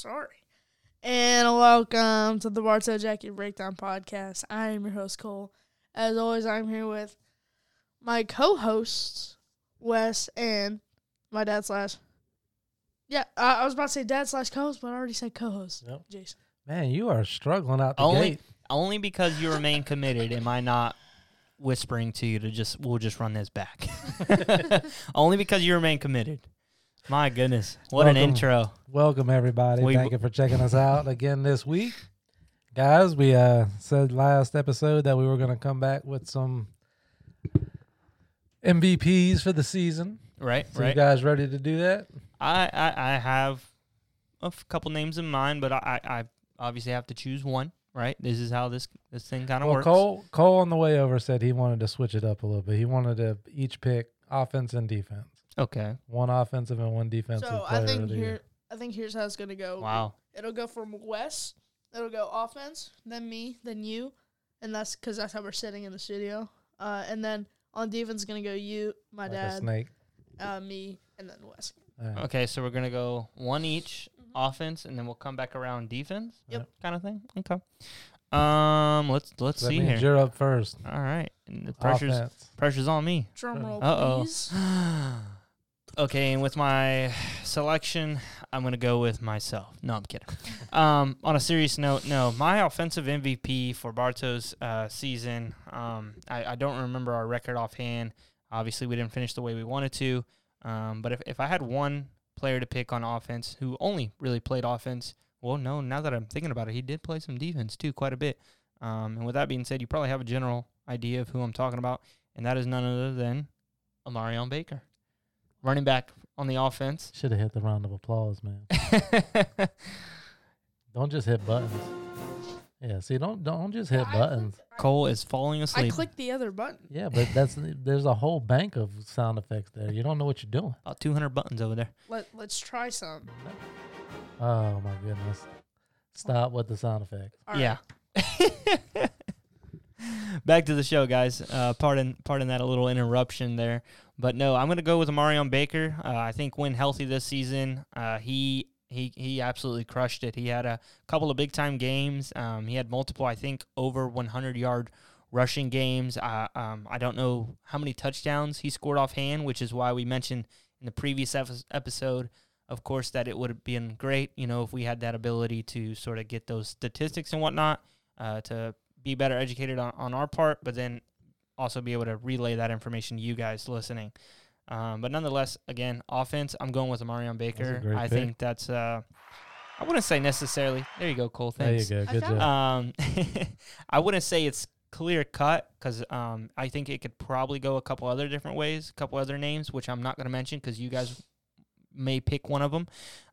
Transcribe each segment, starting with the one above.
sorry. And welcome to the Bartow Jacket Breakdown Podcast. I am your host, Cole. As always, I'm here with my co hosts, Wes, and my dad slash. Yeah, uh, I was about to say dad slash co host, but I already said co host, Yep. Jason. Man, you are struggling out the Only, gate. only because you remain committed. Am I not whispering to you to just we'll just run this back? only because you remain committed. My goodness, what an intro! Welcome everybody. We- Thank you for checking us out again this week. Guys, we uh said last episode that we were going to come back with some MVPs for the season. Right, So you right. guys ready to do that? I, I I have a couple names in mind, but I, I I obviously have to choose one. Right, this is how this this thing kind of Well, works. Cole Cole on the way over said he wanted to switch it up a little bit. He wanted to each pick offense and defense. Okay. One offensive and one defensive So player I think of the here, year. I think here's how it's gonna go. Wow. It'll go from Wes. It'll go offense, then me, then you, and that's because that's how we're sitting in the studio. Uh, and then on defense, gonna go you, my like a dad, snake. uh, me, and then Wes. All right. Okay, so we're gonna go one each Mhm. offense, and then we'll come back around defense. Yep. Kind of thing. Okay. Um. Let's let's that see means here. you're up first. All right. And the pressure's Offense. pressure's on me. Drum roll, Uh-oh. please. okay, and with my selection, I'm gonna go with myself. No, I'm kidding. um, on a serious note, no, my offensive MVP for Bartow's uh, season. Um, I, I don't remember our record offhand. Obviously, we didn't finish the way we wanted to. Um, but if, if I had one player to pick on offense who only really played offense, well, no, now that I'm thinking about it, he did play some defense too, quite a bit. Um, and with that being said, you probably have a general idea of who I'm talking about, and that is none other than Amarion Baker, running back on the offense. Should have hit the round of applause, man. Don't just hit buttons. Yeah, see, don't don't just hit I buttons. clicked- Cole is falling asleep. I clicked the other button. Yeah, but that's there's a whole bank of sound effects there. You don't know what you're doing. About 200 buttons over there. Let Let's try some. Oh my goodness! Stop with the sound effects. All right. yeah. Back to the show, guys. Uh, pardon, pardon that a little interruption there, but no, I'm gonna go with Amarion Baker. Uh, I think when healthy this season, uh, he he he absolutely crushed it. He had a couple of big time games. Um, he had multiple, I think, over 100 yard rushing games. Uh, um, I don't know how many touchdowns he scored offhand, which is why we mentioned in the previous episode, of course, that it would have been great, you know, if we had that ability to sort of get those statistics and whatnot, uh, to be better educated on, on our part, but then also be able to relay that information to you guys listening. Um, but nonetheless, again, offense, I'm going with Amarion Baker. I pick. think that's, uh, I wouldn't say necessarily. There you go, Cole. Thanks. There you go. I Good job. Um, I wouldn't say it's clear cut because um, I think it could probably go a couple other different ways, a couple other names, which I'm not going to mention because you guys may pick one of them.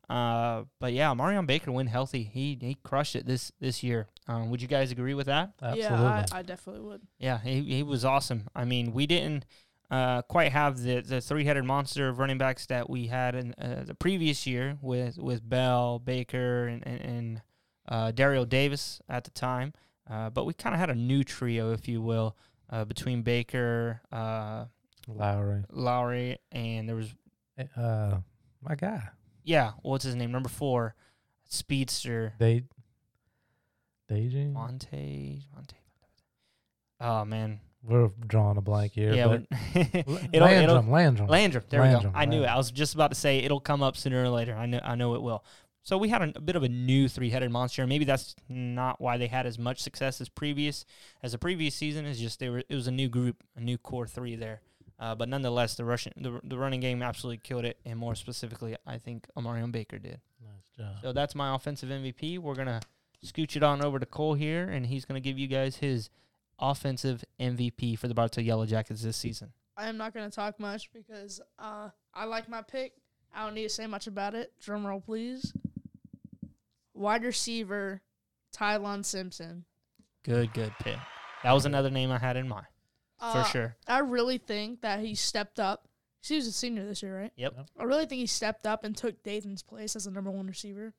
Uh, but yeah, Marion Baker, when healthy, he he crushed it this this year. Um, would you guys agree with that? Absolutely. Yeah, I, I definitely would. Yeah, he he was awesome. I mean, we didn't uh, quite have the the three headed monster of running backs that we had in uh, the previous year with with Bell, Baker, and and, and uh, Dario Davis at the time. Uh, but we kind of had a new trio, if you will, uh, between Baker, uh, Lowry. Lowry, and there was Eh, Uh, my guy. Yeah, what's his name? Number four, speedster Date. Daging. Monte Monte. Oh man, We're drawing a blank here. yeah, but it'll, it'll, Landrum. Landrum. Landrum. There we Landrum, go. I knew it. I was just about to say it'll come up sooner or later. I know. I know it will. So we had a, a bit of a new three-headed monster. Maybe that's not why they had as much success as previous as the previous season. Is just they were. It was a new group, a new core three there. Uh, but nonetheless, the rushing, the, the running game absolutely killed it, and more specifically, I think Amarion Baker did. Nice job. So that's my offensive MVP. We're gonna scooch it on over to Cole here, and he's gonna give you guys his offensive MVP for the Bartow Yellow Jackets this season. I am not going to talk much because uh, I like my pick. I don't need to say much about it. Drum roll, please. Wide receiver, Tylon Simpson. Good, good pick. That was another name I had in mind for Uh, sure. I really think that he stepped up. He was a senior this year, right? Yep, I really think he stepped up and took Dathan's place as the number one receiver.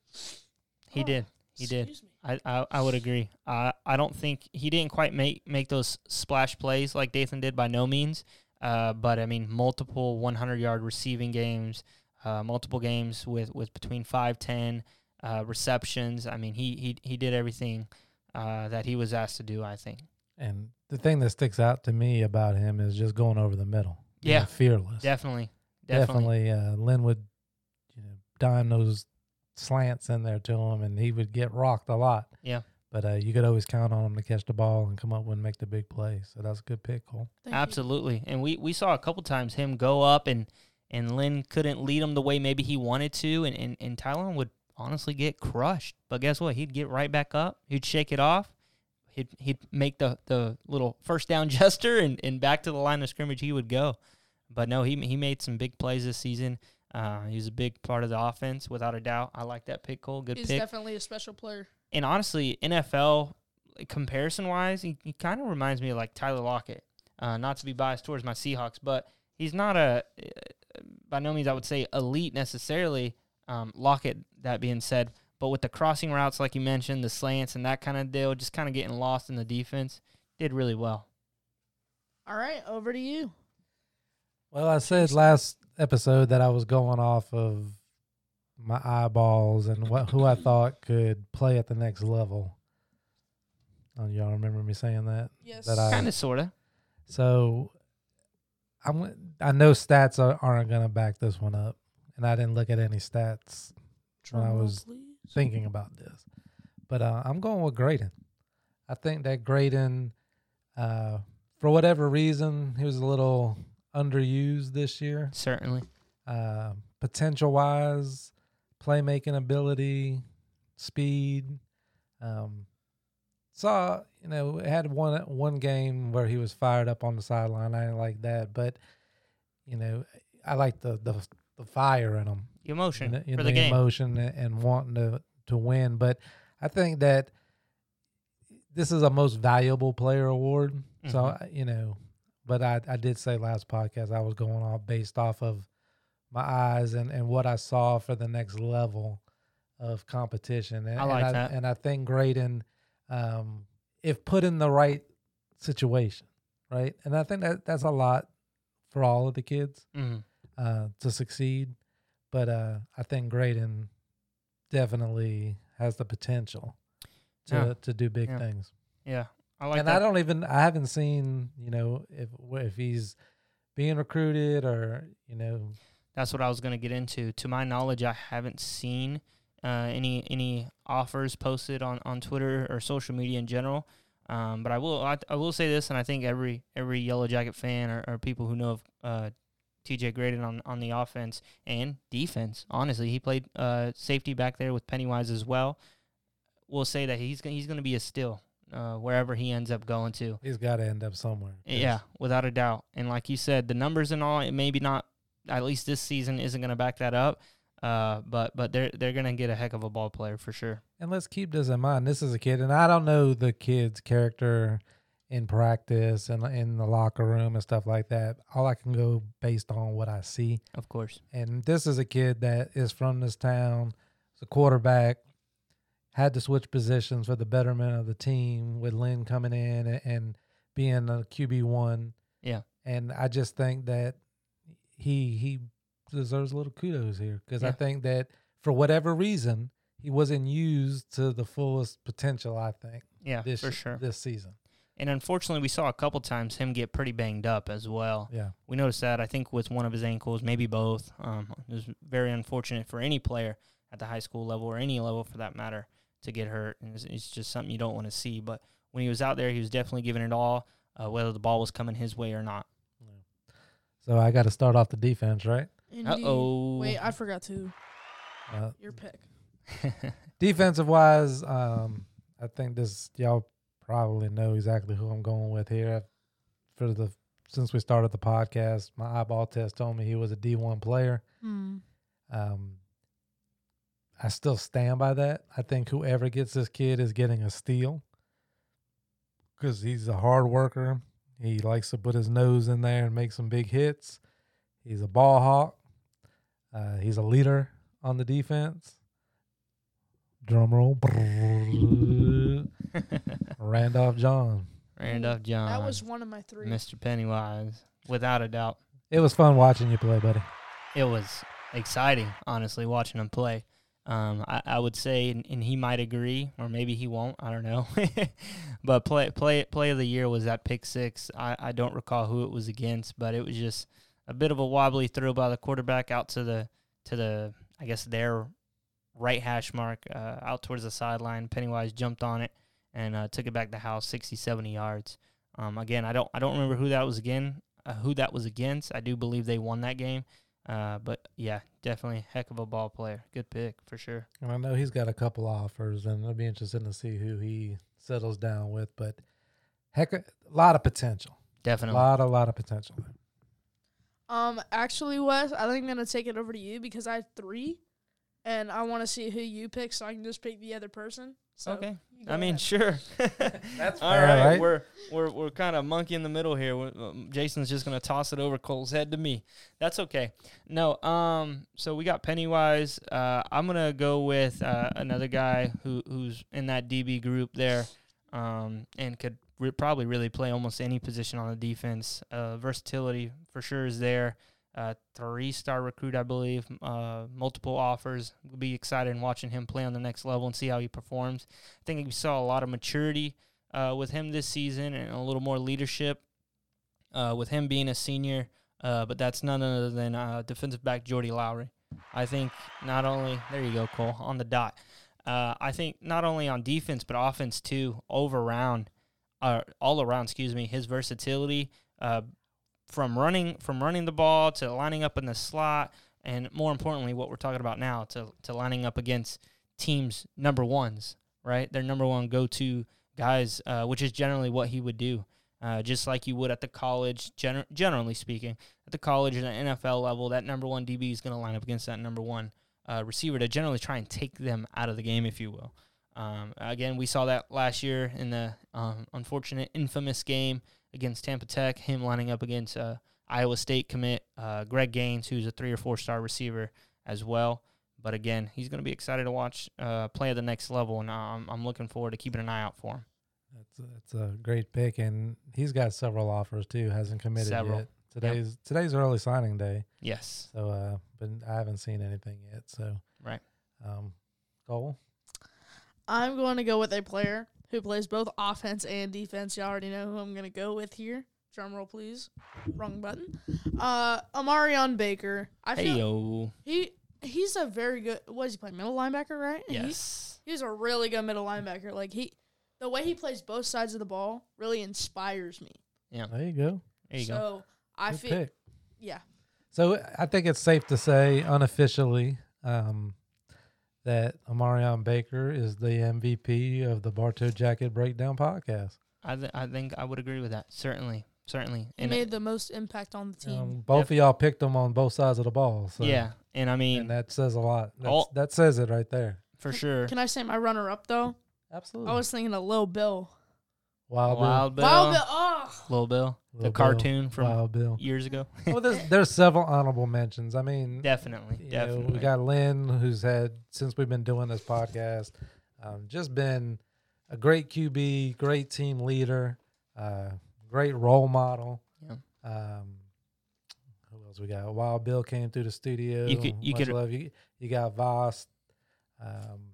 he Oh, did. He did. Me. I, I I would agree. I I don't think he didn't quite make make those splash plays like Dathan did by no means. Uh, but I mean, multiple 100 yard receiving games, uh, multiple games with with between five ten uh, receptions. I mean, he he he did everything uh, that he was asked to do. I think. And the thing that sticks out to me about him is just going over the middle. Yeah. fearless. Definitely, definitely. Definitely, uh, Lynn would, you know, dime those slants in there to him, and he would get rocked a lot. Yeah. But uh, you could always count on him to catch the ball and come up and make the big play. So that's a good pick, Cole. Thank you. Absolutely. And we, we saw a couple times him go up and, and Lynn couldn't lead him the way maybe he wanted to and, and, and Tyler would honestly get crushed. But guess what? He'd get right back up. He'd shake it off. He'd he'd make the, the little first down gesture and, and back to the line of scrimmage he would go. But no, he he made some big plays this season. Uh, he was a big part of the offense, without a doubt. I like that pick, Cole. Good He's pick. definitely a special player. and honestly, NFL comparison wise, he, he kind of reminds me of like Tyler Lockett. Uh, not to be biased towards my Seahawks, but he's not a uh, by no means I would say elite necessarily. Um, Lockett, that being said, but with the crossing routes, like you mentioned, the slants and that kind of deal, just kind of getting lost in the defense, did really well. All right, over to you. Well, I said last episode that I was going off of my eyeballs and what who I thought could play at the next level. Oh, y'all remember me saying that? Yes. That I- Kind of, sorta. So I'm I know stats are, aren't going to back this one up, and I didn't look at any stats when I was please. Thinking about this. But uh, I'm going with Graydon. I think that Graydon, uh, for whatever reason, he was a little underused this year. Certainly. Uh, potential wise, playmaking ability, speed. Um, saw you know had one one game where he was fired up on the sideline. I didn't like that, but you know I like the the, the fire in him emotion in the, in for the the game. emotion and, wanting to to win. But I think that this is a most valuable player award. So Mhm. I- you know, but I I did say last podcast I was going off based off of my eyes and and what I saw for the next level of competition. And, I like and that. And I think Graydon, um, if put in the right situation, right, and I think that that's a lot for all of the kids Mhm. uh, to succeed. But uh, I think Graydon definitely has the potential to Yeah. to do big Yeah. things. Yeah, I like and that. I don't even I haven't seen you know if if he's being recruited or you know That's what I was going to get into. To my knowledge, I haven't seen uh, any any offers posted on, on Twitter or social media in general. Um, but I will I, I will say this, and I think every every Yellow Jacket fan or, or people who know of uh, TJ Graydon on on the offense and defense, honestly, he played uh, safety back there with Pennywise as well. We'll say that he's gonna, he's going to be a steal uh, wherever he ends up going to. he's got to end up somewhere. Yeah, without a doubt. And like you said, the numbers and all, it maybe not at least this season isn't going to back that up. Uh, but but they're they're going to get a heck of a ball player for sure. And let's keep this in mind. This is a kid, and I don't know the kid's character in practice and in the locker room and stuff like that. All I can go based on what I see. Of course. And this is a kid that is from this town. It's a quarterback. Had to switch positions for the betterment of the team with Lynn coming in and, and being a QB one. Yeah. And I just think that he he deserves a little kudos here because I think that for whatever reason he wasn't used to the fullest potential. I think Yeah, this for sure. this season. And unfortunately, we saw a couple times him get pretty banged up as well. Yeah. We noticed that I think with one of his ankles, maybe both. Um, it was very unfortunate for any player at the high school level or any level for that matter to get hurt. And it's, it's just something you don't want to see. But when he was out there, he was definitely giving it all, uh, whether the ball was coming his way or not. So I got to start off the defense, right? Uh oh. Wait, I forgot to. Uh, Your pick. defensive wise, um, I think this y'all probably know exactly who I'm going with here. For the since we started the podcast, my eyeball test told me he was a D1 player. Hmm. Um, I still stand by that. I think whoever gets this kid is getting a steal because he's a hard worker. He likes to put his nose in there and make some big hits. He's a ball hawk. Uh, he's a leader on the defense. Drum roll. Randolph John. Randolph John. That was one of my three. Mr. Pennywise, without a doubt. It was fun watching you play, buddy. It was exciting, honestly, watching him play. Um, I, I would say, and, and he might agree, or maybe he won't. I don't know. but play play play of the year was that pick six. I, I don't recall who it was against, but it was just a bit of a wobbly throw by the quarterback out to the to the I guess their right hash mark uh, out towards the sideline. Pennywise jumped on it and uh, took it back to house 60, 70 yards. Um, again, I don't I don't remember who that was again, uh, who that was against. I do believe they won that game. Uh, but yeah, definitely heck of a ball player. Good pick for sure. And I know he's got a couple offers, and it'll be interesting to see who he settles down with. But heck, a lot of potential. A Definitely. lot, a lot of potential. Um, actually, Wes, I think I'm gonna take it over to you because I have three, and I want to see who you pick, so I can just pick the other person. So okay. I mean, ahead. sure. That's All fair, right, right? we're we're we're kind of monkey in the middle here. Um, Jason's just gonna toss it over Cole's head to me. That's okay. No, um, so we got Pennywise. Uh, I'm gonna go with uh, another guy who who's in that DB group there, um, and could re- probably really play almost any position on the defense. Uh, versatility for sure is there. Uh, three-star recruit, I believe. Uh, multiple offers. We'll be excited in watching him play on the next level and see how he performs. I think we saw a lot of maturity uh, with him this season and a little more leadership uh, with him being a senior. Uh, but that's none other than uh, defensive back Jordy Lowry. I think not only there you go Cole on the dot. I think not only on defense but offense too, over round, all around. Excuse me, his versatility uh, from running from running the ball to lining up in the slot, and more importantly, what we're talking about now to to lining up against teams number ones. Right, their number one go to guys, uh, which is generally what he would do, uh, just like you would at the college, gener- generally speaking. At the college and the NFL level, that number one DB is going to line up against that number one uh, receiver to generally try and take them out of the game, if you will. Um, again, we saw that last year in the um, unfortunate, infamous game against Tampa Tech, him lining up against uh, Iowa State commit uh, Greg Gaines, who's a three or four star receiver as well. But again, he's going to be excited to watch uh, play at the next level, and um, I'm looking forward to keeping an eye out for him. That's a, that's a great pick, and he's got several offers too. Hasn't committed Several. yet. Today's today's early signing day, Yes. so uh, but I haven't seen anything yet. So Right. um, Cole, I'm going to go with a player who plays both offense and defense. You all already know who I'm going to go with here. Drum roll, please. Wrong button. Uh, Amarion Baker. I Hey feel yo. he he's a very good. What does he playing? Middle linebacker, right? He- Yes. he's a really good middle linebacker. Like he, the way he plays both sides of the ball really inspires me. Yeah. There you go. There you so go. I feel, pick. yeah. So I think it's safe to say unofficially um, that Amarion Baker is the MVP of the Bartow Jacket Breakdown podcast. I th- I think I would agree with that. Certainly. Certainly. He And made the most impact on the team. Um, both of y'all picked him on both sides of the ball. So, yeah, and I mean and that says a lot. All- that says it right there. for sure. Can I say my runner up though? Absolutely. I was thinking of Lil Bill. Wild, Wild Bill, Wild Bill. Oh, Lil Bill, Bill. the Lil Bill. cartoon from Wild Bill. years ago. well, there's, there's several honorable mentions. I mean, definitely, you know, definitely. we got Lynn, who's had since we've been doing this podcast, um, just been a great QB, great team leader, uh, great role model. Yeah. Um, who else we got? Wild Bill came through the studio. You could- you Much could- love. You, you got Voss. Um,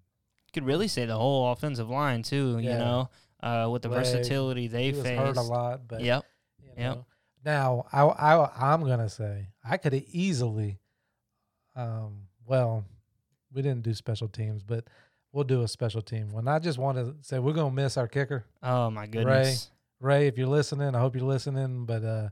could really say the whole offensive line too. You know, uh, with the versatility they he was face. hurt a lot, but Yep. you Yep. Now, I, I, I'm gonna say I could have easily, um, well, we didn't do special teams, but we'll do a special team one. I just want to say we're gonna miss our kicker, Oh my goodness. Ray. If you're listening, I hope you're listening. But uh,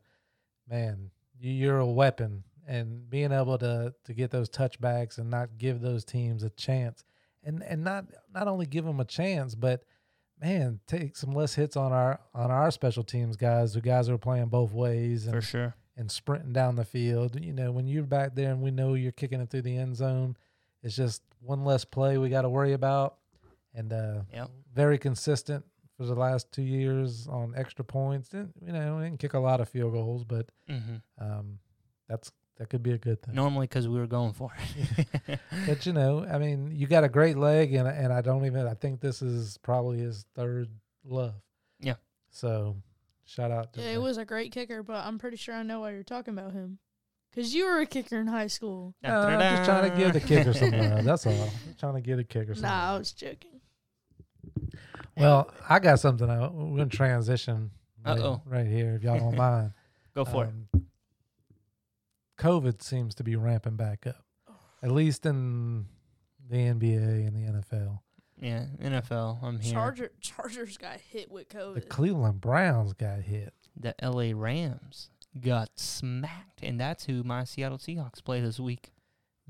man, you, you're a weapon, and being able to to get those touchbacks and not give those teams a chance, and and not not only give them a chance, but man, take some less hits on our on our special teams guys. The guys who are playing both ways and For sure. and sprinting down the field. You know, when you're back there and we know you're kicking it through the end zone, it's just one less play we got to worry about. And uh, Yep. very consistent for the last two years on extra points. Didn't, you know, we didn't kick a lot of field goals, but hmm um, that's that could be a good thing. Normally, because we were going for it. But you know, I mean, you got a great leg, and and I don't even. I think this is probably his third love. Yeah. So, shout out to yeah, the- it was a great kicker, but I'm pretty sure I know why you're talking about him. Because you were a kicker in high school. Uh, no, I'm just trying to give the kicker some love. That's all. I'm trying to give the kicker some Nah, I was joking. Well, I got something. I, we're going to transition right, right here, if y'all don't mind. Go for it. Um, COVID seems to be ramping back up, at oh. least in the NBA and the NFL. Yeah, NFL. I'm here. Charger Chargers got hit with COVID. The Cleveland Browns got hit. The LA Rams got smacked, and that's who my Seattle Seahawks play this week.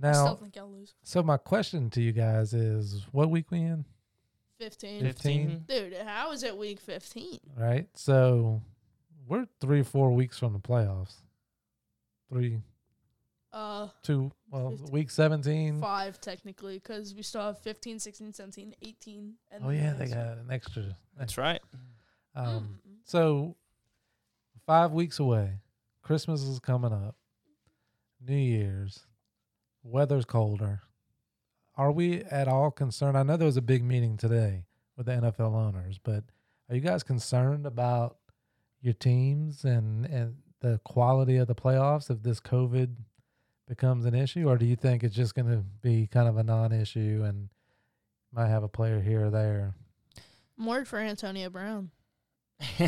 I still Now, think y'all lose. so my question to you guys is, what week we in? 15. 15? Dude, how is it week 15? Right. So we're three, or four weeks from the playoffs. Three, Uh, two. Well, 15. week seventeen. five technically, because we still have 15, 16, 17, 18. And Oh yeah, they got an extra. That's right. Um, Mm. so five weeks away. Christmas is coming up. New Year's. Weather's colder. Are we at all concerned? I know there was a big meeting today with the NFL owners, but are you guys concerned about your teams and and the quality of the playoffs if this COVID becomes an issue, or do you think it's just going to be kind of a non-issue and might have a player here or there? I'm worried for Antonio Brown.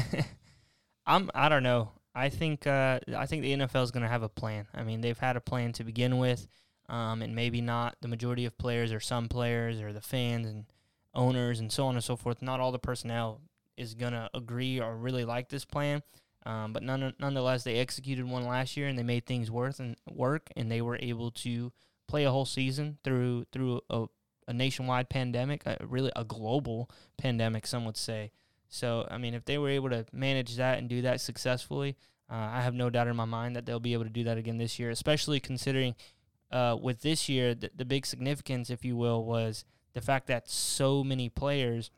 I'm. I don't know. I think. Uh, I think the NFL is going to have a plan. I mean, they've had a plan to begin with, um, and maybe not the majority of players, or some players, or the fans and owners, and so on and so forth. Not all the personnel is going to agree or really like this plan. Um, but none, nonetheless, they executed one last year and they made things worth and work, and they were able to play a whole season through through a, a nationwide pandemic, a, really a global pandemic, some would say. So, I mean, if they were able to manage that and do that successfully, uh, I have no doubt in my mind that they'll be able to do that again this year, especially considering uh, with this year, the, the big significance, if you will, was the fact that so many players,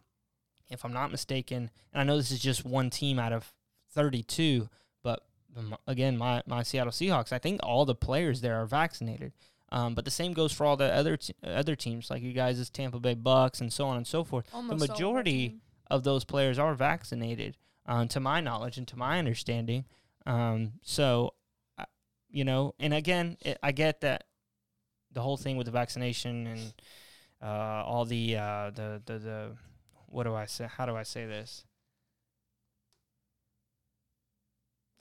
if I'm not mistaken, and I know this is just one team out of 32, but again, my, my Seattle Seahawks, I think all the players there are vaccinated. Um, but the same goes for all the other t- other teams, like you guys' Tampa Bay Bucks and so on and so forth Almost our majority of those players are vaccinated, uh, to my knowledge and to my understanding. Um, so, I- you know, and again, it, I get that the whole thing with the vaccination and uh, all the, uh, the the the what do I say? How do I say this?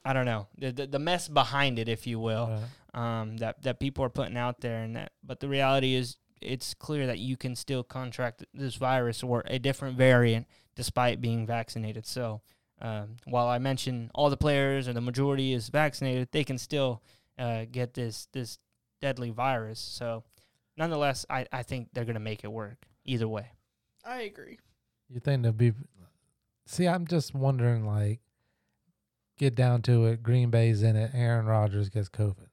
I don't know the the, the mess behind it, if you will Right. um, that that people are putting out there, and that. But the reality is, it's clear that you can still contract this virus or a different variant despite being vaccinated. So, um, while I mention all the players or the majority is vaccinated, they can still uh, get this this deadly virus. So, nonetheless, I I think they're gonna make it work either way. I agree. You think there'll be? See, I'm just wondering. Like, get down to it. Green Bay's in it. Aaron Rodgers gets COVID.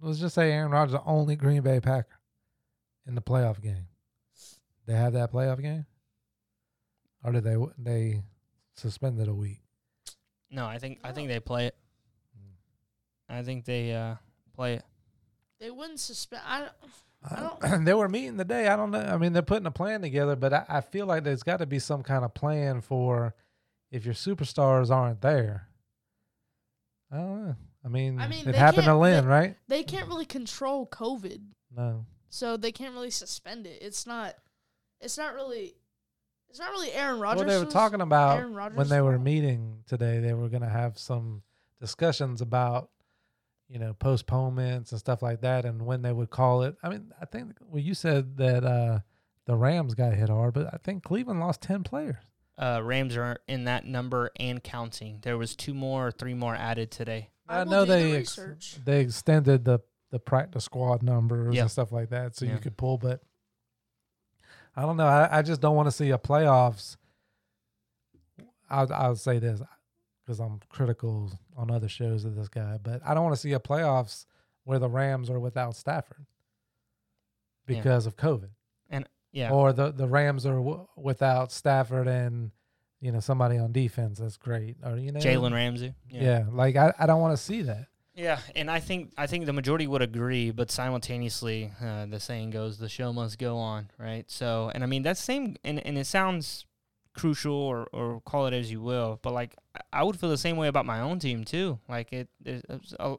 Let's just say Aaron Rodgers is the only Green Bay Packer in the playoff game. They have that playoff game, or did they they suspended a week? No, I think I think they play it. I think they uh, play it. They wouldn't suspend. I don't, I I don't- they were meeting today. I don't know. I mean, they're putting a plan together, but I, I feel like there's got to be some kind of plan for if your superstars aren't there. I don't know. I mean, I mean, it happened to Lynn, they- right? they can't really control COVID, No. so they can't really suspend it. It's not. It's not really. It's not really Aaron Rodgers. well, they were talking about when they were meeting today. They were going to have some discussions about, you know, postponements and stuff like that, and when they would call it. I mean, I think well, you said that uh, the Rams got hit hard, but I think Cleveland lost ten players. Uh, Rams are in that number and counting. There was two more or three more added today. I I, know do the they ex- they extended the the practice squad numbers Yeah. and stuff like that, so Yeah. you could pull. But I don't know. I, I just don't want to see a playoffs. I'll I'll say this because I'm critical on other shows of this guy, but I don't want to see a playoffs where the Rams are without Stafford Yeah. because of COVID, Yeah. or the the Rams are w- without Stafford and you know somebody on defense that's great, or you know Jalen Ramsey. Yeah. like I, I don't want to see that. Yeah, and I think I think the majority would agree, but simultaneously, uh, the saying goes, "The show must go on." Right. So, and I mean that's same, and and it sounds crucial or or call it as you will, but like I- would feel the same way about my own team too. Like it, there's a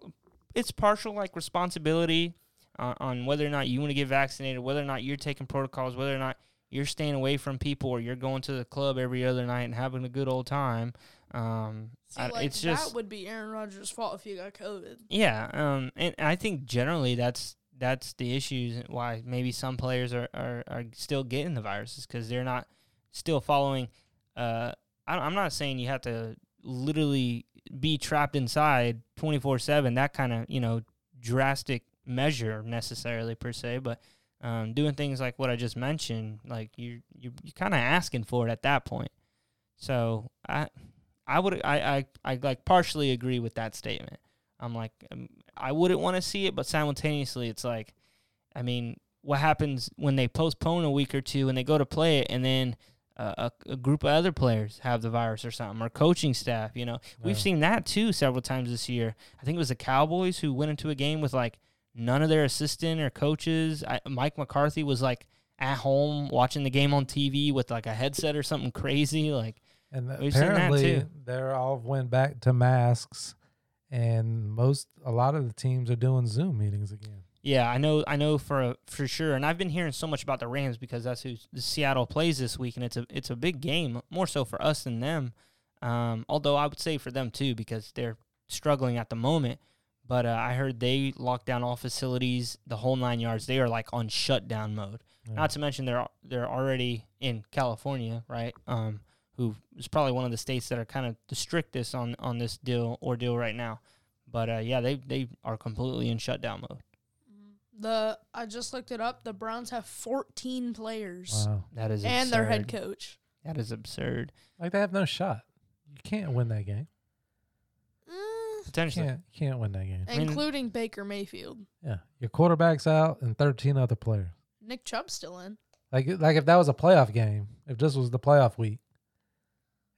it's partial like responsibility on, on whether or not you want to get vaccinated, whether or not you're taking protocols, whether or not you're staying away from people or you're going to the club every other night and having a good old time. Um, See, I- like it's just that would be Aaron Rodgers' fault if you got COVID. yeah, um, and I think generally that's that's the issues why maybe some players are, are, are still getting the viruses because they're not still following. Uh, I, I'm not saying you have to literally be trapped inside 24 seven. That kind of you know drastic measure necessarily per se, but um, doing things like what I just mentioned, like you you you kind of asking for it at that point. So I I would I, I I like partially agree with that statement. I'm like um, I wouldn't want to see it, but simultaneously it's like I mean, what happens when they postpone a week or two and they go to play it and then uh, a, a group of other players have the virus or something or coaching staff, you know. We've seen that too several times this year. I think it was the Cowboys who went into a game with like none of their assistant or coaches. I, Mike McCarthy was like at home watching the game on TV with like a headset or something crazy. Like, And We've seen that apparently, they're all went back to masks, and most a lot of the teams are doing Zoom meetings again. yeah, I know, I know for for sure. And I've been hearing so much about the Rams because that's who Seattle plays this week, and it's a it's a big game, more so for us than them. Um, although I would say for them too because they're struggling at the moment. But uh, I heard they locked down all facilities, the whole nine yards. They are like on shutdown mode. Yeah. Not to mention they're they're already in California, right? Um, who is probably one of the states that are kind of the strictest on on this deal ordeal right now. But uh, yeah, they they are completely in shutdown mode. The I just looked it up. The Browns have 14 players wow, That is and their head coach. That is absurd. like they have no shot. You can't win that game. You Potentially, can't can't win that game. I mean- including Baker Mayfield. Yeah, your quarterback's out and thirteen other players. Nick Chubb's still in. Like like if that was a playoff game, if this was the playoff week,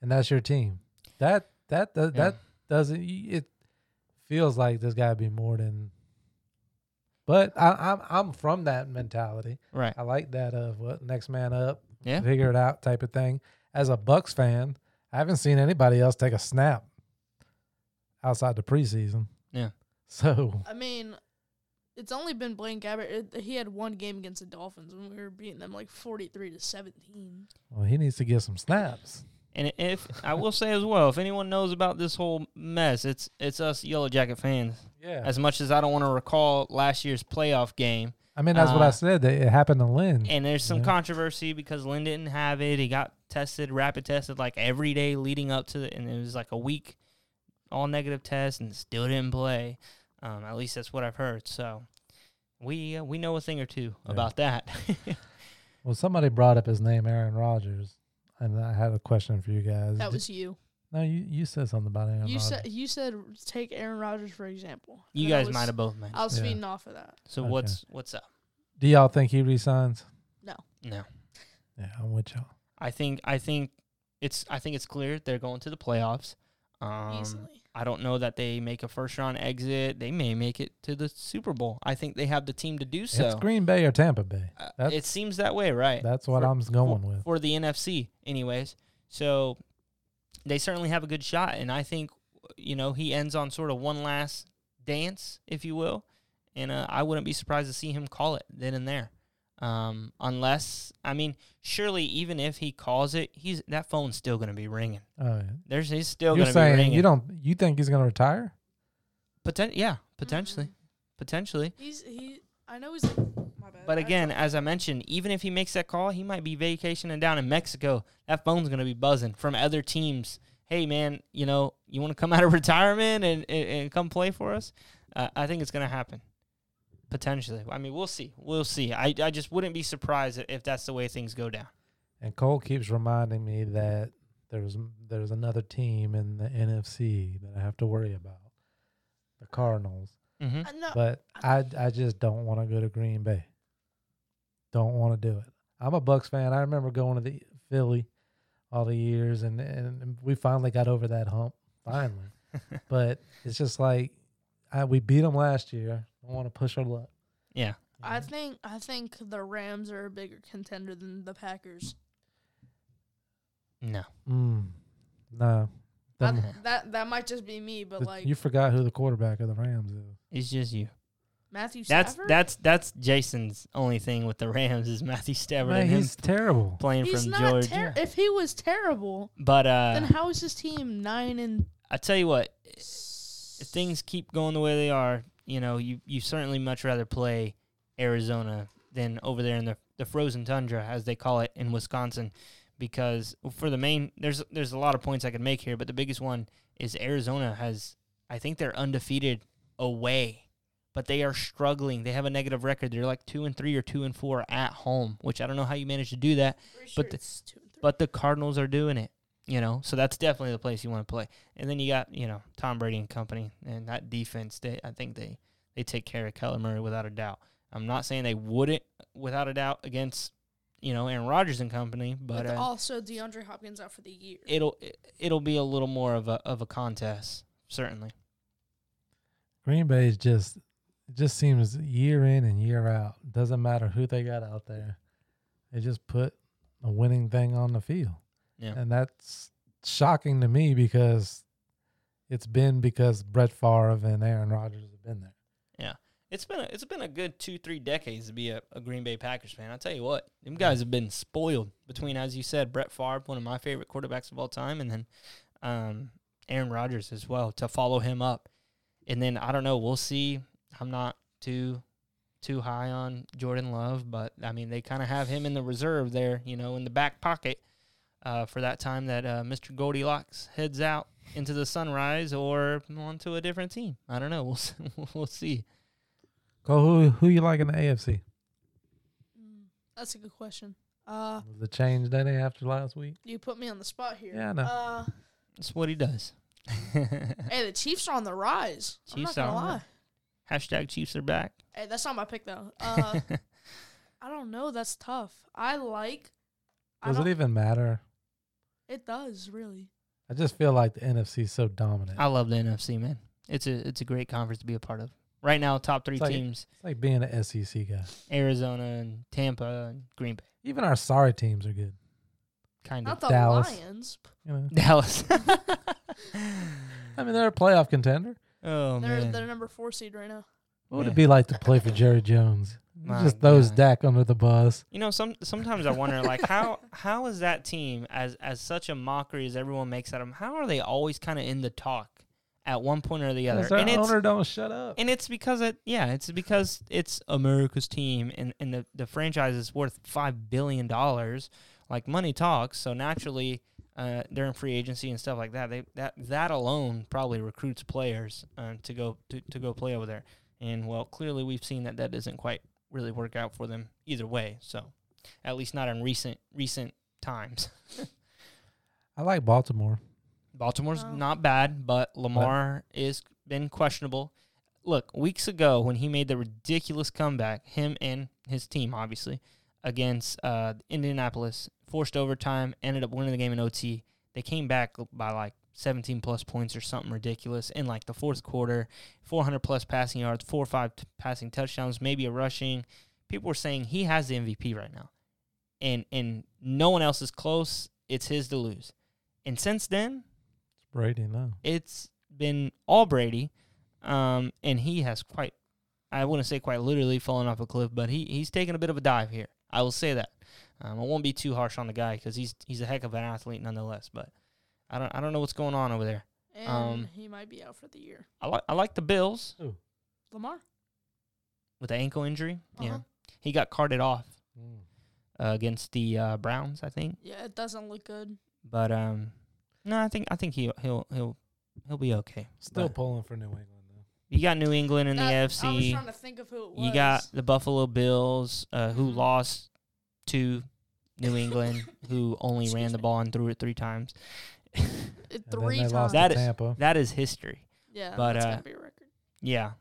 and that's your team, that that that, Yeah. that doesn't it feels like there's got to be more than. But I, I'm I'm from that mentality. right? I like that of what next man up, Yeah. figure it out type of thing. As a Bucks fan, I haven't seen anybody else take a snap outside the preseason. Yeah. So I mean, it's only been Blaine Gabbert. It, he had one game against the Dolphins when we were beating them like 43 to 17. well, he needs to get some snaps. And if I will say as well, if anyone knows about this whole mess, it's it's us Yellow Jacket fans. Yeah. As much as I don't want to recall last year's playoff game, I mean, that's what I Uh, said. That it happened to Lynn. and there's some Yeah. controversy because Lynn didn't have it. He got tested, rapid tested like every day leading up to it, and it was like a week, all negative tests and still didn't play. Um, at least that's what I've heard. So we uh, we know a thing or two Yeah. about that. Well, somebody brought up his name, Aaron Rodgers, and I had a question for you guys. That Did- was you. no, you you said something about Aaron. You Rodgers. said you said take Aaron Rodgers for example. you And guys was- might have both mentioned. I was Yeah. feeding off of that. So Okay. what's what's up? Do y'all think he resigns? No. No. Yeah, I'm with y'all. I think I think it's I think it's clear they're going to the playoffs. Um, easily. I don't know that they make a first round exit. They may make it to the Super Bowl. I think they have the team to do so. It's Green Bay or Tampa Bay. Uh, it seems that way, right? That's what For- I'm going with. for the NFC, anyways. So they certainly have a good shot, and I think you know he ends on sort of one last dance, if you will, and uh, I wouldn't be surprised to see him call it then and there. Um, unless, I mean, surely even if he calls it, he's that phone's still going to be ringing. Oh, yeah. There's he's still You're going to be saying ringing. you don't you think he's going to retire? Poten- yeah, potentially, Mm-mm. potentially. He's he. I know he's. My. But again, as I mentioned, even if he makes that call, he might be vacationing down in Mexico. That phone's going to be buzzing from other teams. Hey, man, you know, you want to come out of retirement and, and, and come play for us? Uh, I think it's going to happen. Potentially. I mean, we'll see. We'll see. I, I just wouldn't be surprised if that's the way things go down. And Cole keeps reminding me that there's there's another team in the NFC that I have to worry about, the Cardinals. Mm-hmm. I know. But I I just don't want to go to Green Bay. Don't want to do it. I'm a Bucks fan. I remember going to the Philly all the years, and and we finally got over that hump. Finally, but it's just like I, we beat them last year. Don't want to push our luck. yeah. I think I think the Rams are a bigger contender than the Packers. No. Mm, no, I, that that might just be me, but the- like you forgot who the quarterback of the Rams is. It's just you. Matthew That's Stafford. that's that's Jason's only thing with the Rams is Matthew Stafford Man, and him he's terrible. playing He's from not Georgia. ter- If he was terrible, but uh, then how is his team nine and? I tell you what, if things keep going the way they are, you know, you you certainly much rather play Arizona than over there in the the frozen tundra, as they call it in Wisconsin, because for the main, there's there's a lot of points I could make here, but the biggest one is Arizona has, I think they're undefeated away, but they are struggling. They have a negative record. They're like two and three or two and four at home, which I don't know how you manage to do that. But the- it's two and three. But the Cardinals are doing it, you know. So that's definitely the place you want to play. And then you got, you know, Tom Brady and company and that defense. They, I think they they take care of Kyler Murray without a doubt. I'm not saying they wouldn't without a doubt against, you know, Aaron Rodgers and company, but With uh, also DeAndre Hopkins out for the year. it'll it'll be a little more of a of a contest, certainly. Green Bay is just it just seems year in and year out. Doesn't matter who they got out there. They just put a winning thing on the field. Yeah. And that's shocking to me because it's been because Brett Favre and Aaron Rodgers have been there. Yeah. It's been a, it's been a good two three decades to be a, a Green Bay Packers fan. I tell you what, them guys have been spoiled between, as you said, Brett Favre, one of my favorite quarterbacks of all time, and then um, Aaron Rodgers as well to follow him up. And then I don't know, we'll see. I'm not too too high on Jordan Love, but I mean they kind of have him in the reserve there, you know, in the back pocket uh, for that time that uh, Mr. Goldilocks heads out into the sunrise or onto a different team. I don't know. We'll s- we'll see. Go who who you like in the AFC? Mm, That's a good question. Uh, Was it changed any after last week? you put me on the spot here. Yeah, I know. Uh, That's what he does. hey, the Chiefs are on the rise. I'm Chiefs not gonna are lie. Hashtag Chiefs are back. Hey, that's not my pick though. Uh, I don't know. That's tough. I like. I Does it even matter? It does really. I just feel like the NFC is so dominant. I love the NFC, man. It's a it's a great conference to be a part of. Right now, top three It's like- teams: It's like being an SEC guy. Arizona and Tampa and Green Bay. Even our sorry teams are good. Kind Not of the Dallas. Lions. You know, Dallas. I mean they're a playoff contender. oh they're man, they're number four seed right now. What would Yeah. it be like to play for Jerry Jones? My just those God. Dak under the bus. you know, some sometimes I wonder, like how how is that team as as such a mockery as everyone makes out of them? How are they always kind of in the talk at one point or the other? their And it's owner don't shut up. And it's because it, yeah, it's because it's America's team, and, and the, the franchise is worth five billion dollars. Like money talks, so naturally, uh, during free agency and stuff like that, they that that alone probably recruits players uh, to go to, to go play over there. And well, clearly we've seen that that doesn't quite really work out for them either way. So, at least not in recent recent times. I like Baltimore. Baltimore's Oh. not bad, but Lamar is been questionable. Look, weeks ago when he made the ridiculous comeback, him and his team obviously against uh, Indianapolis, forced overtime, ended up winning the game in OT. They came back by like 17 plus points or something ridiculous in like the fourth quarter, 400 plus passing yards, four or five t- passing touchdowns, maybe a rushing. People were saying he has the MVP right now, and and no one else is close. It's his to lose. And since then, It's Brady, now. it's been all Brady, um, and he has quite, I wouldn't say quite literally fallen off a cliff, but he he's taken a bit of a dive here. I will say that. Um, I won't be too harsh on the guy because he's he's a heck of an athlete nonetheless. But I don't I don't know what's going on over there. And Um, he might be out for the year. I like I like the Bills Lamar. with the ankle injury. Yeah, Uh-huh. he got carted off Mm. uh, against the uh, Browns, I think. Yeah, it doesn't look good. But um, no, I think I think he he'll he'll he'll be okay. Still But pulling for New England though. you got New England in the That- I was AFC. trying to think of who it was. You got the Buffalo Bills, uh, who Mhm. lost to New England, who only ran Excuse the ball and threw it three times. It And three times. lost That to is- Tampa. that is history. yeah, but, that's uh, gotta be a record. Yeah,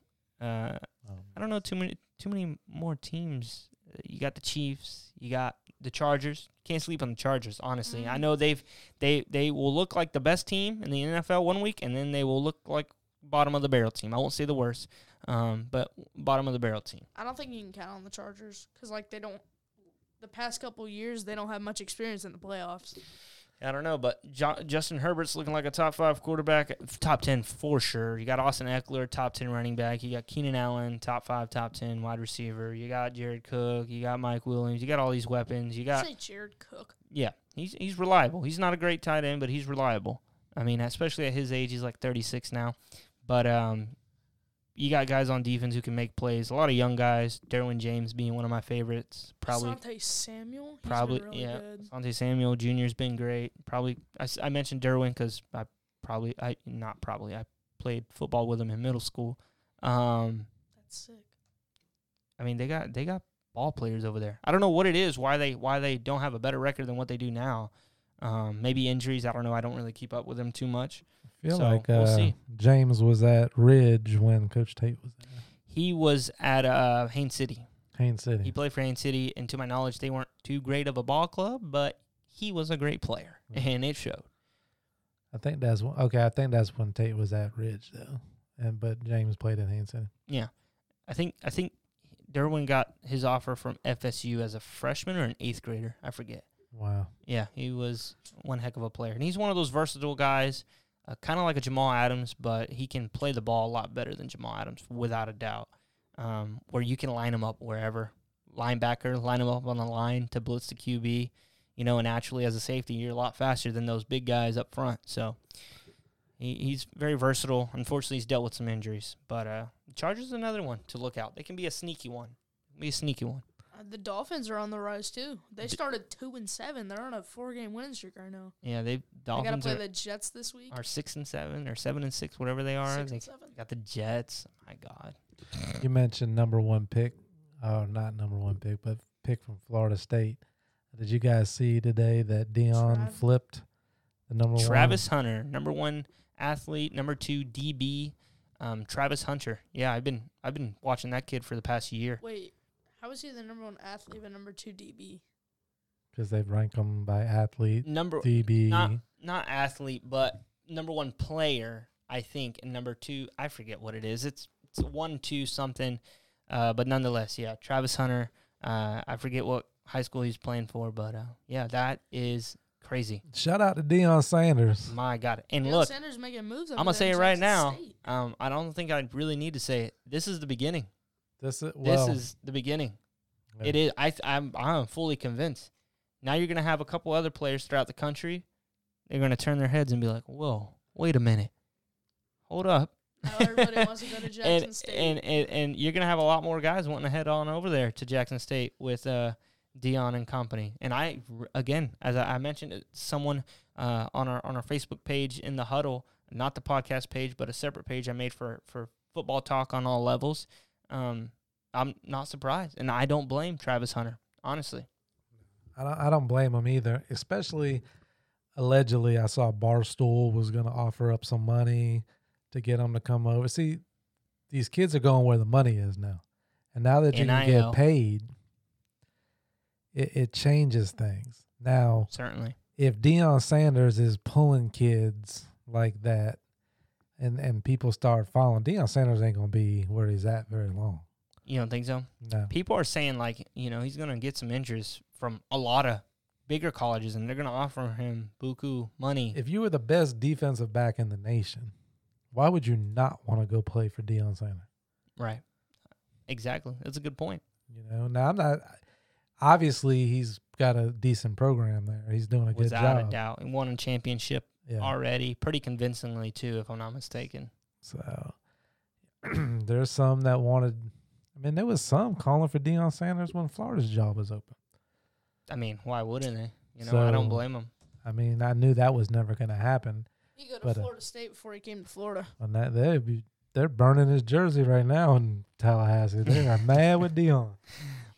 uh, Um, I don't know too many too many more teams. Uh, You got the Chiefs. You got the Chargers. Can't sleep on the Chargers. Honestly, I Mhm. know they've they they will look like the best team in the NFL one week, and then they will look like bottom of the barrel team. I won't say the worst, um, but bottom of the barrel team. I don't think you can count on the Chargers because like they don't. The past couple years, they don't have much experience in the playoffs. I don't know, but Justin Herbert's looking like a top five quarterback, top ten for sure. You got Austin Ekeler, top ten running back. You got Keenan Allen, top five, top ten wide receiver. You got Jared Cook. You got Mike Williams. You got all these weapons. You got Say Jared Cook. yeah, he's he's reliable. He's not a great tight end, but he's reliable. I mean, especially at his age, he's like 36 now. But um, you got guys on defense who can make plays. A lot of young guys. Derwin James being one of my favorites. Probably Asante Samuel. Probably really yeah. Good. Samuel Jr.'s been great. Probably I mentioned Derwin because I probably I not probably I played football with him in middle school. Um, That's sick. I mean they got they got ball players over there. I don't know what it is why they why they don't have a better record than what they do now. Um, maybe injuries. I don't know. I don't really keep up with them too much. I feel So, like we'll uh, see. James was at Ridge when Coach Tate was there. He was at uh, Haines City. Haines City. He played for Haines City, and to my knowledge, they weren't too great of a ball club, but he was a great player, and it showed. I think that's when, okay. I think that's when Tate was at Ridge though, and but James played at Haines City. Yeah, I think I think Derwin got his offer from FSU as a freshman or an eighth grader. I forget. Wow. Yeah, he was one heck of a player, and he's one of those versatile guys, uh, kind of like a Jamal Adams, but he can play the ball a lot better than Jamal Adams, without a doubt. Um, where you can line him up wherever, linebacker, line him up on the line to blitz the QB, you know, and naturally as a safety, you're a lot faster than those big guys up front. So he, he's very versatile. Unfortunately, he's dealt with some injuries, but uh, Chargers another one to look out. They can be a sneaky one, be a sneaky one. The Dolphins are on the rise too. They started two and seven. They're on a four game winning streak right now. Yeah, they They got to play are, the Jets this week. are six and seven or seven and six, whatever they are. Six They and seven. got the Jets. My God. You mentioned number one pick. Oh, not number one pick, but pick from Florida State. Did you guys see today that Deion Trav- flipped the number one? Travis Hunter, number one athlete, number two DB. Um, Travis Hunter. Yeah, I've been I've been watching that kid for the past year. Wait, how is he the number one athlete but number two DB? because they've ranked them by athlete, Number DB. not not athlete, but number one player, I think, and number two, I forget what it is. It's it's one two something, uh, but nonetheless, yeah, Travis Hunter. Uh, I forget what high school he's playing for, but uh, yeah, that is crazy. Shout out to Deion Sanders. My God, and Deion look, Sanders making moves. I'm gonna say it right now. Um, I don't think I really need to say it. This is the beginning. This is well, this is the beginning. yeah. It is. I I'm I'm fully convinced. Now you're gonna have a couple other players throughout the country. They're gonna turn their heads and be like, "Whoa, wait a minute, hold up." Everybody wants to go to Jackson and, State. and and and you're gonna have a lot more guys wanting to head on over there to Jackson State with uh, Deion and company. And I again, as I, I mentioned, someone uh, on our on our Facebook page in the huddle, not the podcast page, but a separate page I made for for football talk on all levels. Um, I'm not surprised, and I don't blame Travis Hunter. Honestly, I don't, I don't blame him either. Especially, allegedly, I saw Barstool was going to offer up some money to get him to come over. See, these kids are going where the money is now, and now that you can get paid, it, it changes things. Now, certainly. if Deion Sanders is pulling kids like that, and and people start following, Deion Sanders ain't gonna be where he's at very long. You don't think so? No, People are saying like, you know, he's gonna get some interest from a lot of bigger colleges, and they're gonna offer him buku money. if you were the best defensive back in the nation, why would you not want to go play for Deion Sanders? Right. Exactly. That's a good point. You know, now I'm not. Obviously, he's got a decent program there. He's doing a good job. Without a doubt. And won a championship Yeah. already, pretty convincingly too, if I'm not mistaken. So there's some that wanted. I mean, there was some calling for Deion Sanders when Florida's job was open. I mean, why wouldn't they? You know, I don't blame them. I mean, I knew that was never going to happen. he go to but, uh, Florida State before he came to Florida. And that they'd be they're burning his jersey right now in Tallahassee. They are mad with Deion.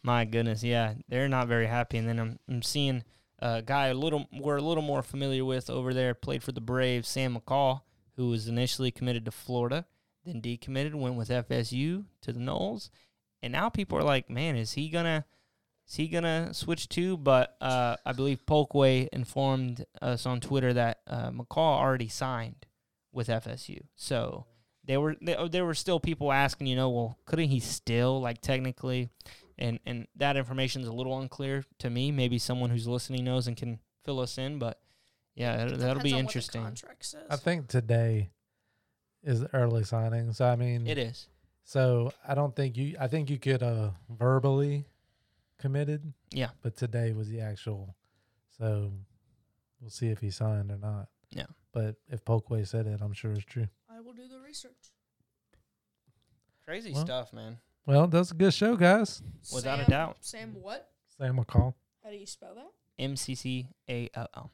My goodness, yeah, they're not very happy. And then I'm, I'm seeing a guy a little we're a little more familiar with over there, played for the Braves, Sam McCall, who was initially committed to Florida, then decommitted, went with FSU to the Noles, and now people are like, man, is he gonna is he gonna switch too? But uh, I believe Polkway informed us on Twitter that uh, McCall already signed with FSU, so. They were there, there were still people asking, you know, well, couldn't he still like technically and and that information is a little unclear to me. Maybe someone who's listening knows and can fill us in. But Yeah, that'll, that'll be on what the interesting. says. I think today is the early signing. So I mean, It is. So I don't think you. I think you could uh verbally committed. Yeah. But today was the actual. So we'll see if he signed or not. Yeah. But if Polkway said it, I'm sure it's true. I will do the research. Crazy Well, stuff, man. Well, that was a good show, guys. Without a doubt. Sam, what? Sam McCall. How do you spell that? M C C A L L.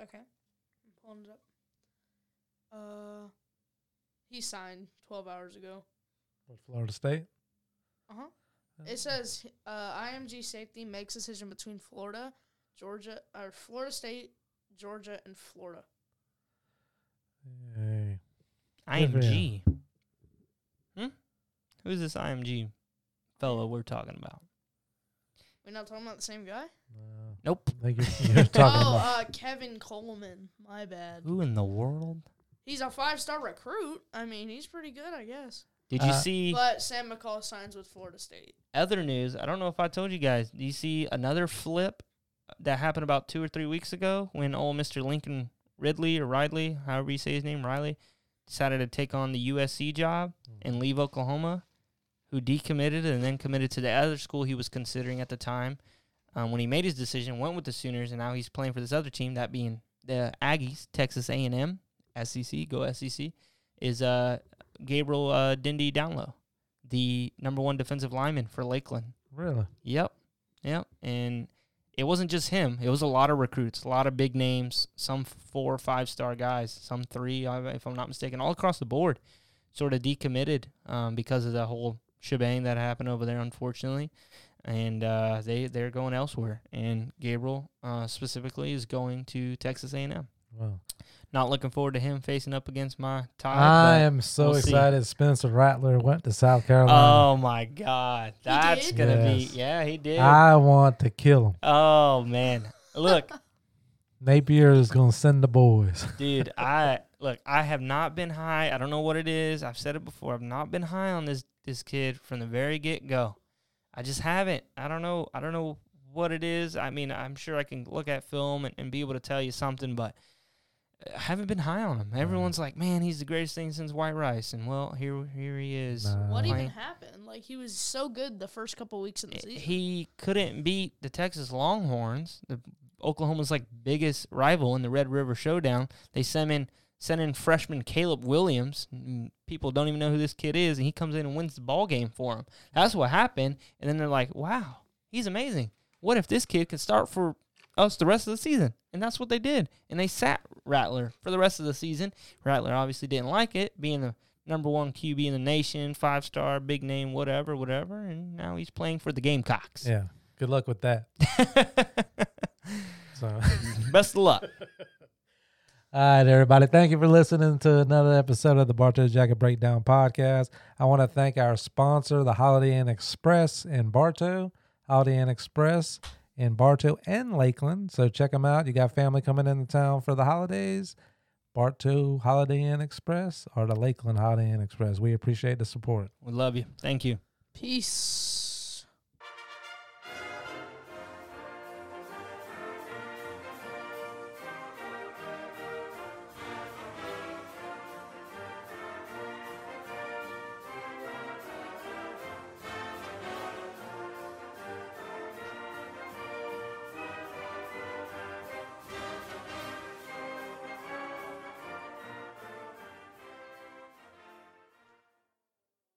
Okay, I'm pulling it up. Uh, he signed 12 hours ago. With Florida State. Uh huh. It says uh, IMG safety makes decision between Florida, Georgia, or Florida State, Georgia, and Florida. Hey. Good for IMG. Hmm? Who's this IMG fellow we're talking about? We're not talking about the same guy. Uh, Nope. I think you're, you're talking oh, about. uh, Kevin Coleman. My bad. Who in the world? He's a five-star recruit. I mean, he's pretty good, I guess. Did you Uh, see But Sam McCall signs with Florida State. other news? I don't know if I told you guys. Do you see another flip that happened about two or three weeks ago when old Mr. Lincoln Ridley or Ridley, however you say his name, Riley, decided to take on the USC job and leave Oklahoma, who decommitted and then committed to the other school he was considering at the time. Um, when he made his decision, went with the Sooners, and now he's playing for this other team, that being the Aggies, Texas A&M, SEC, go SEC, is uh, Gabriel uh, Dindy Downlow, the number one defensive lineman for Lakeland. Really? Yep, yep, and it wasn't just him; it was a lot of recruits, a lot of big names, some four or five star guys, some three, if I'm not mistaken, all across the board, sort of decommitted um, because of the whole shebang that happened over there, unfortunately, and uh, they they're going elsewhere. And Gabriel uh, specifically is going to Texas A&M. Wow. Not looking forward to him facing up against my Todd. I am so we'll see. excited. Spencer Rattler went to South Carolina. Oh my God, that's gonna Yes. be yeah, he did. I want to kill him. oh man, look, Napier is going to send the boys. dude, I look, I have not been high. I don't know what it is. I've said it before. I've not been high on this this kid from the very get go. I just haven't. I don't know. I don't know what it is. I mean, I'm sure I can look at film and, and be able to tell you something, but uh, I haven't been high on him. Everyone's like, "Man, he's the greatest thing since White Rice," and well, here here he is. Nah. What even happened? Like he was so good the first couple weeks in the eh, season. he couldn't beat the Texas Longhorns, the Oklahoma's like biggest rival in the Red River Showdown. They sent in sent in freshman Caleb Williams. People don't even know who this kid is, and he comes in and wins the ball game for them. That's what happened. And then they're like, "Wow, he's amazing. What if this kid could start for us the rest of the season?" And that's what they did. And they sat Rattler for the rest of the season. Rattler obviously didn't like it, being the number one QB in the nation, five star, big name, whatever, whatever. And now he's playing for the Gamecocks. Yeah. Good luck with that. So, Best of luck. all right, everybody. Thank you for listening to another episode of the Bartow Jacket Breakdown podcast. I want to thank our sponsor, the Holiday Inn Express in Bartow, Holiday Inn Express in Bartow and Lakeland. So check them out. You got family coming into town for the holidays. Bartow Holiday Inn Express or the Lakeland Holiday Inn Express. We appreciate the support. We love you. Thank you. Peace.